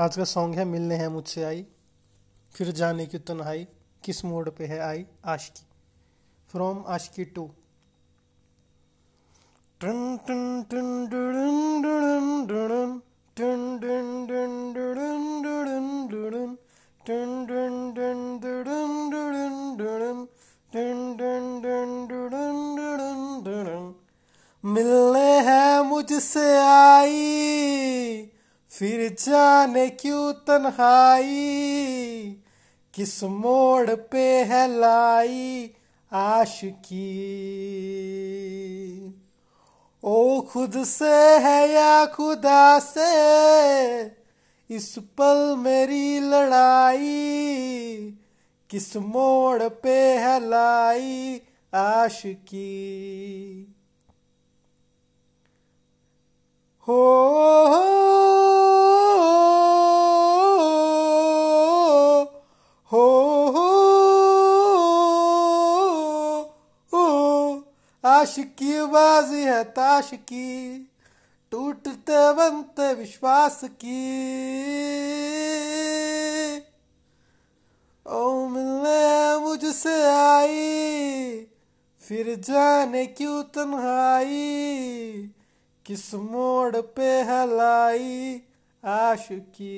आज का सॉन्ग है मिलने हैं मुझसे आई फिर जाने की तन्हाई किस मोड पे है आई आशिकी फ्रॉम आशिकी टू टन टन टन डुडुन डुडुन डुडुन टन डन डन डुडुन डुडुन डुडुन टन डन डन डुडुन डुडुन डुडुन टन डन डन डुडुन डुडुन डुडुन मिलने हैं मुझसे आई फिर जाने क्यों तन्हाई? किस मोड़ पे है लाई आशिकी? ओ खुद से है या खुदा से? इस पल मेरी लड़ाई किस मोड़ पे है लाई आशिकी? हो हो आशिकी बाजी है ताश की। टूटते बनते विश्वास की। ओ मिलने मुझसे आई, फिर जाने क्यों तन्हाई। किस मोड़ पे हलाई लाई आशिकी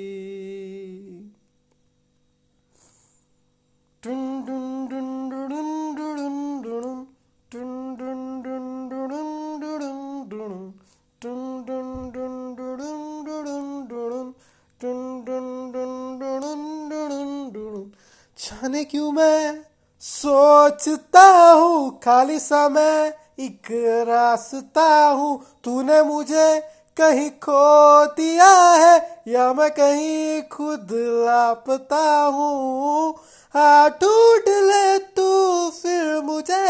टुन टुन टुन जाने क्यों मैं? सोचता हूँ, खाली समय, एक रास्ता हूँ। तूने मुझे कहीं खो दिया है, या मैं कहीं खुद लापता हूँ? हाँ ढूंढ ले तू फिर मुझे।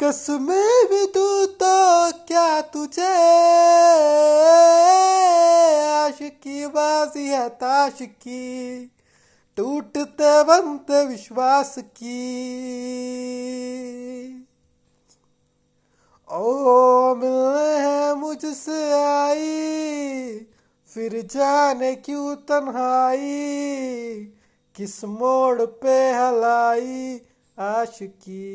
कसमें भी दू तो क्या तुझे? आशिकी बाजी है ताश की, टूटते बनते विश्वास की। ओ, मिलने हैं मुझसे आई, फिर जाने क्यों तन्हाई, किस मोड़ पे हलाई आशिकी।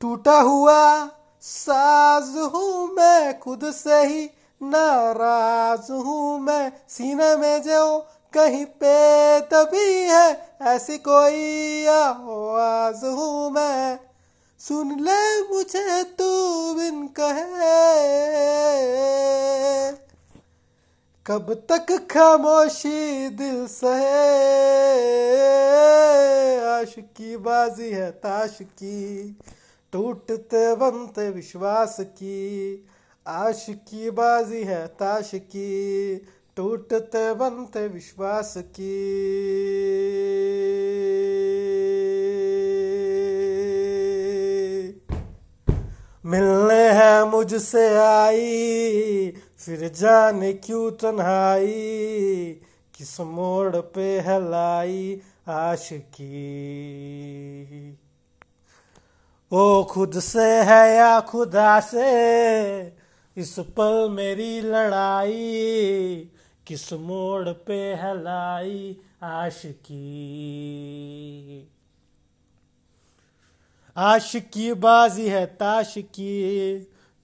टूटा हुआ साज हूँ मैं, खुद से ही नाराज़ हूँ मैं। सीने में जो कहीं पे तभी है, ऐसी कोई आवाज़ हूँ मैं। सुन ले मुझे तू बिन कहे। कब तक खामोशी दिल सहे? आशिकी बाजी है ताश की, टूटते बनते विश्वास की। आशिकी बाजी है ताश की, टूटते बनते विश्वास की। मिलने मुझसे आई, फिर जाने क्यों तन्हाई? किस मोड़ पे हलाई लाई आशिकी? ओ खुद से है या खुदा से, इस पल मेरी लड़ाई? किस मोड़ पे है लाई आशिकी? आशिकी बाजी है ताश की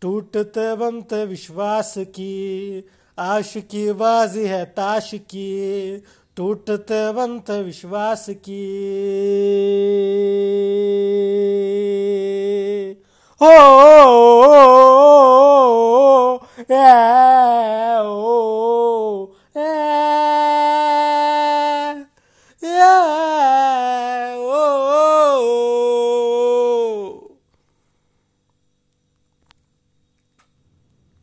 टूटते बनते विश्वास की, आश की बाजी है ताश की टूटते बनते विश्वास की हो Yeah.